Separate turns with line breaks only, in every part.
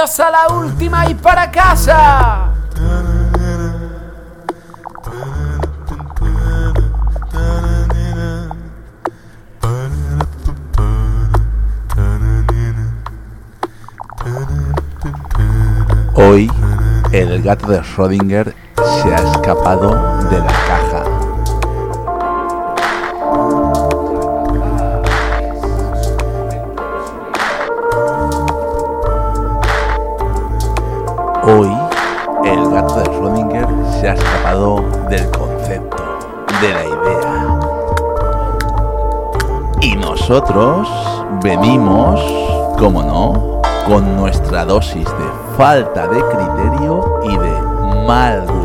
A la última y para casa.
Hoy, el gato de Schrödinger se ha escapado de la nosotros venimos, como no, con nuestra dosis de falta de criterio y de mal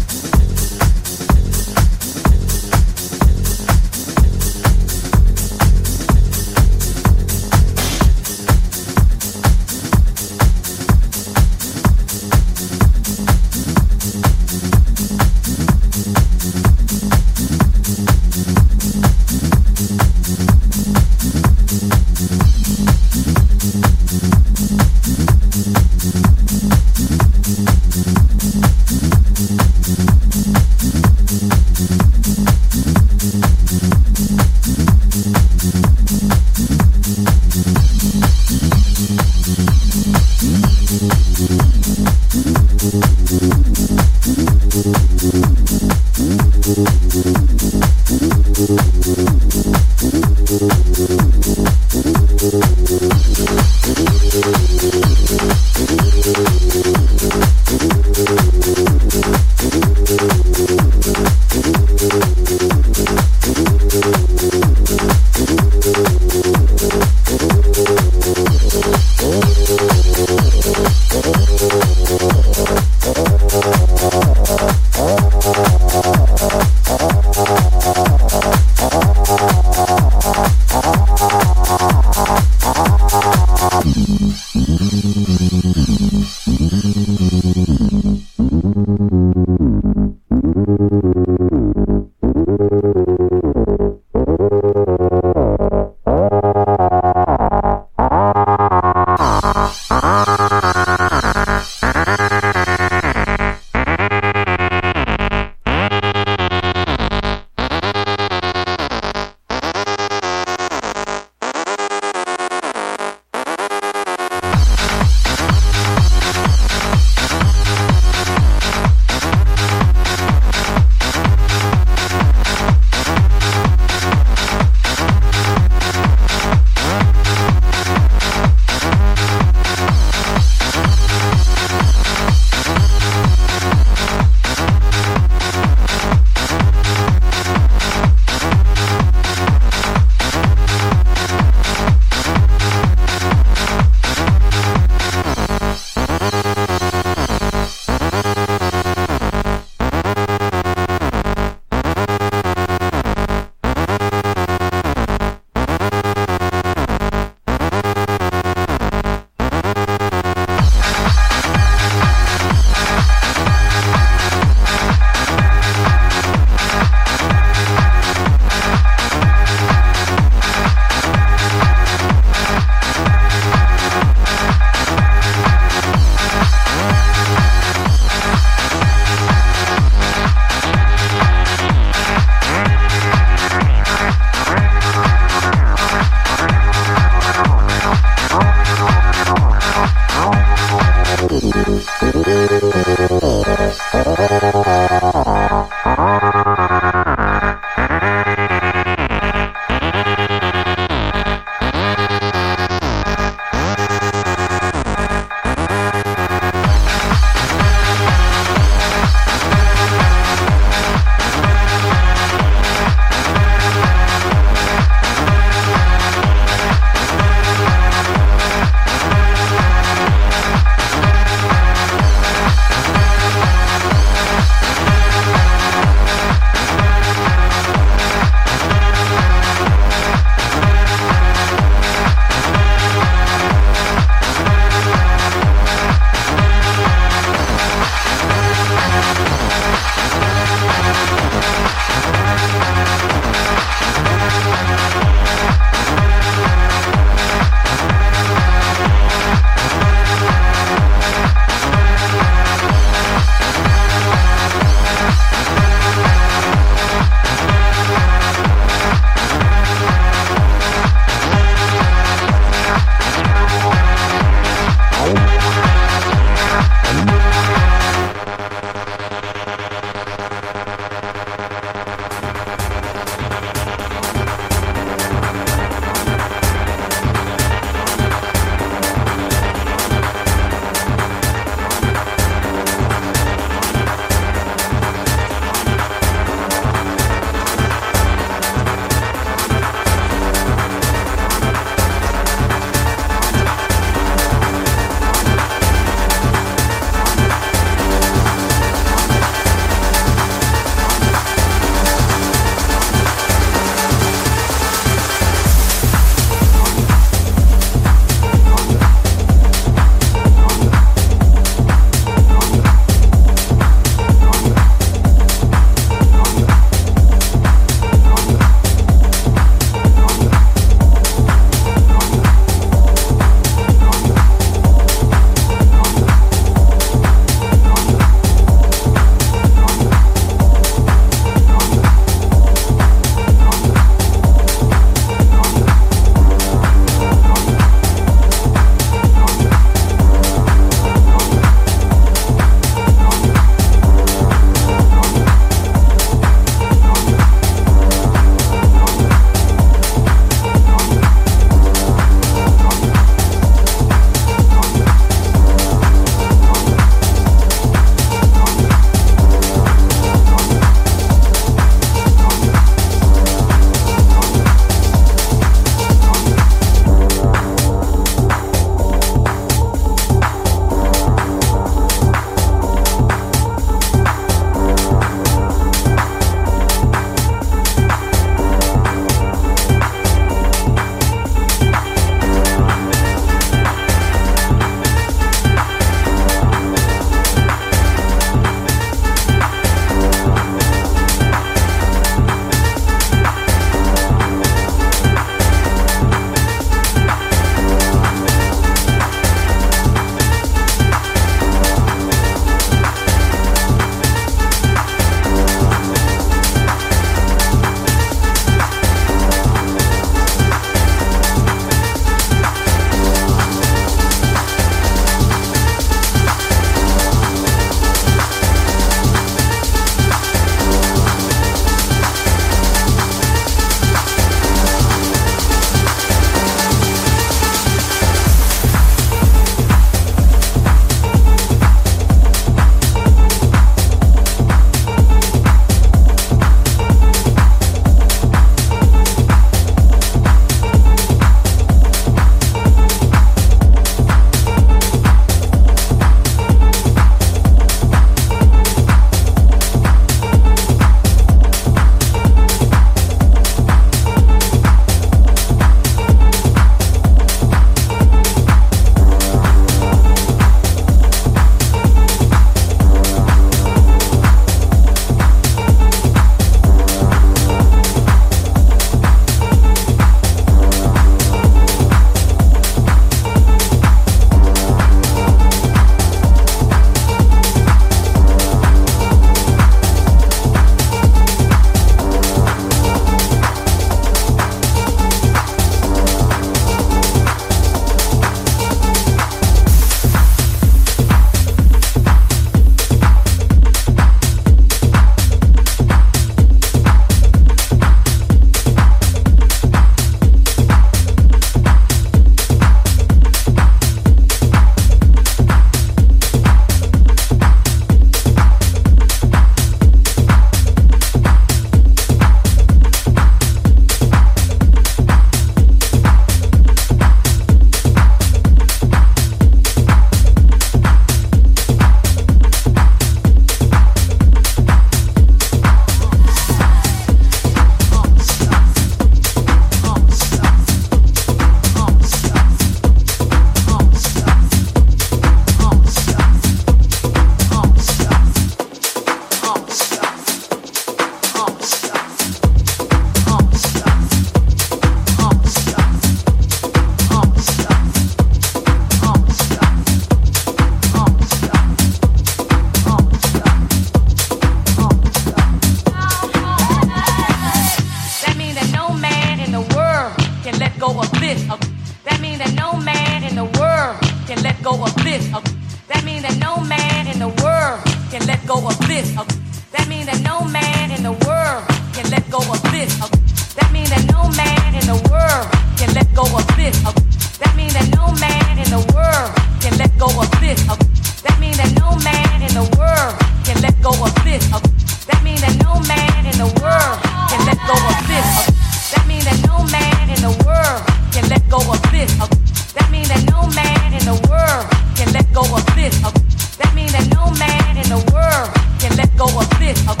go a bit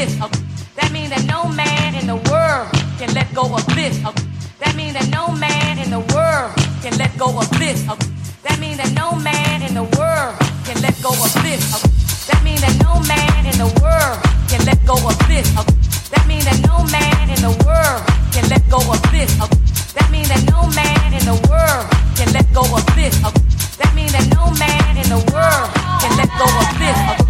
this. Uh, that means that no man in the world can let go of this. Uh, that means that no man in the world can let go of this. Uh, that means that no man in the world can let go of this. That means that no man in the world can let go of this. That means that no man in the world can let go of this. That means that no man in the world can let go of this. That means that no man in the world can let go of this.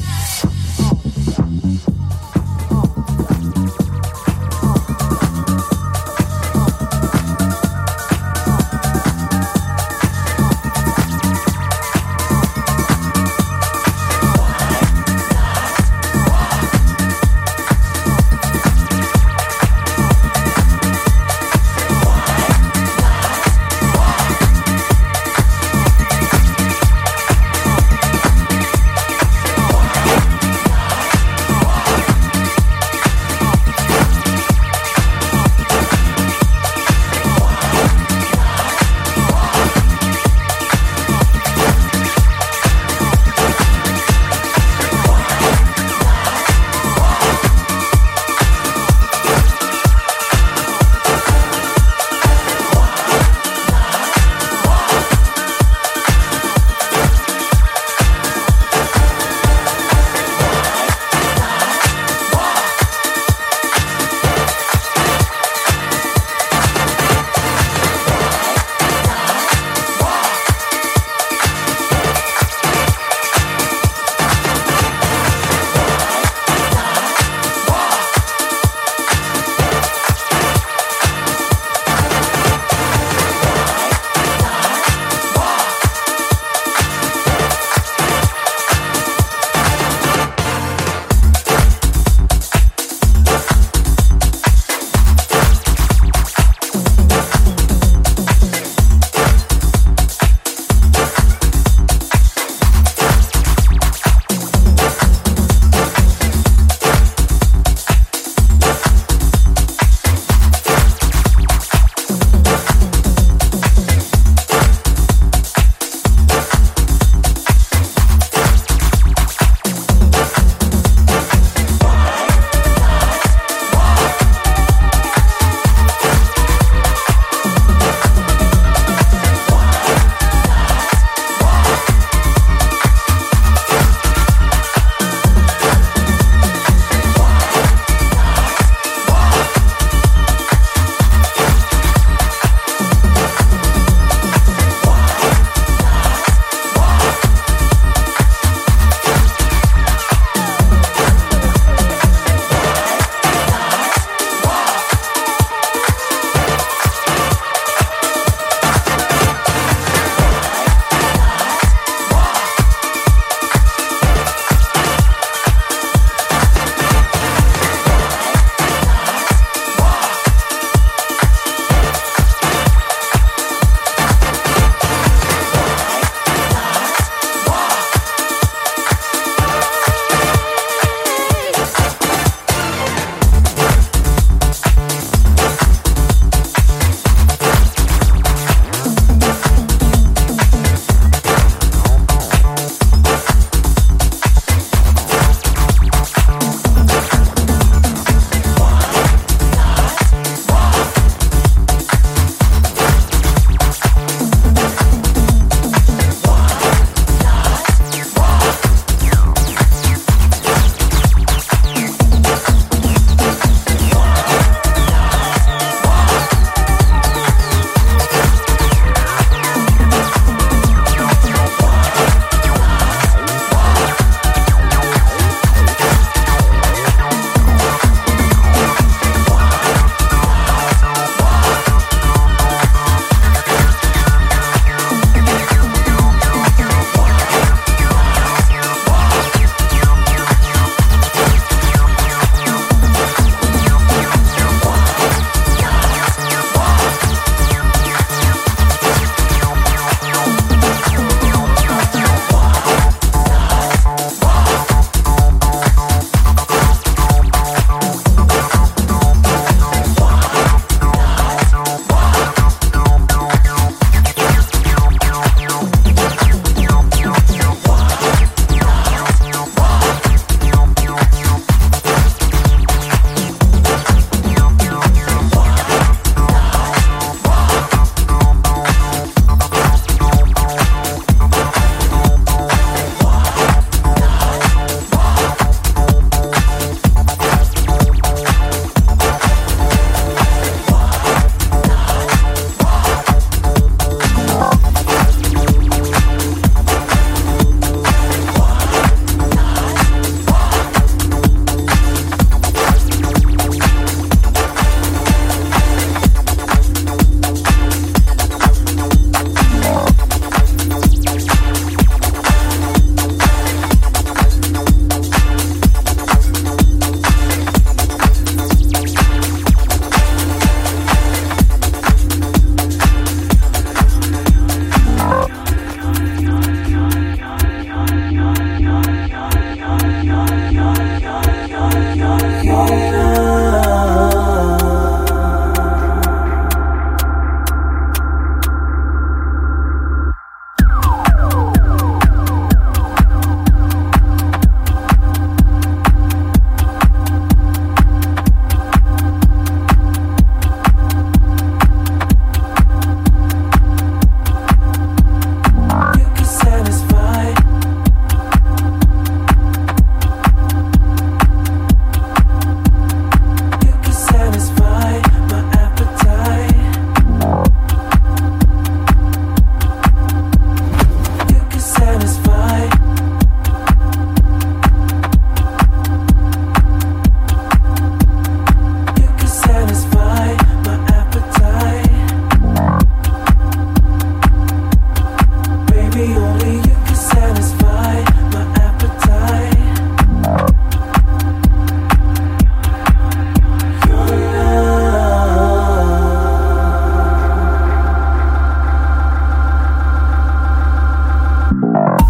Uh-huh.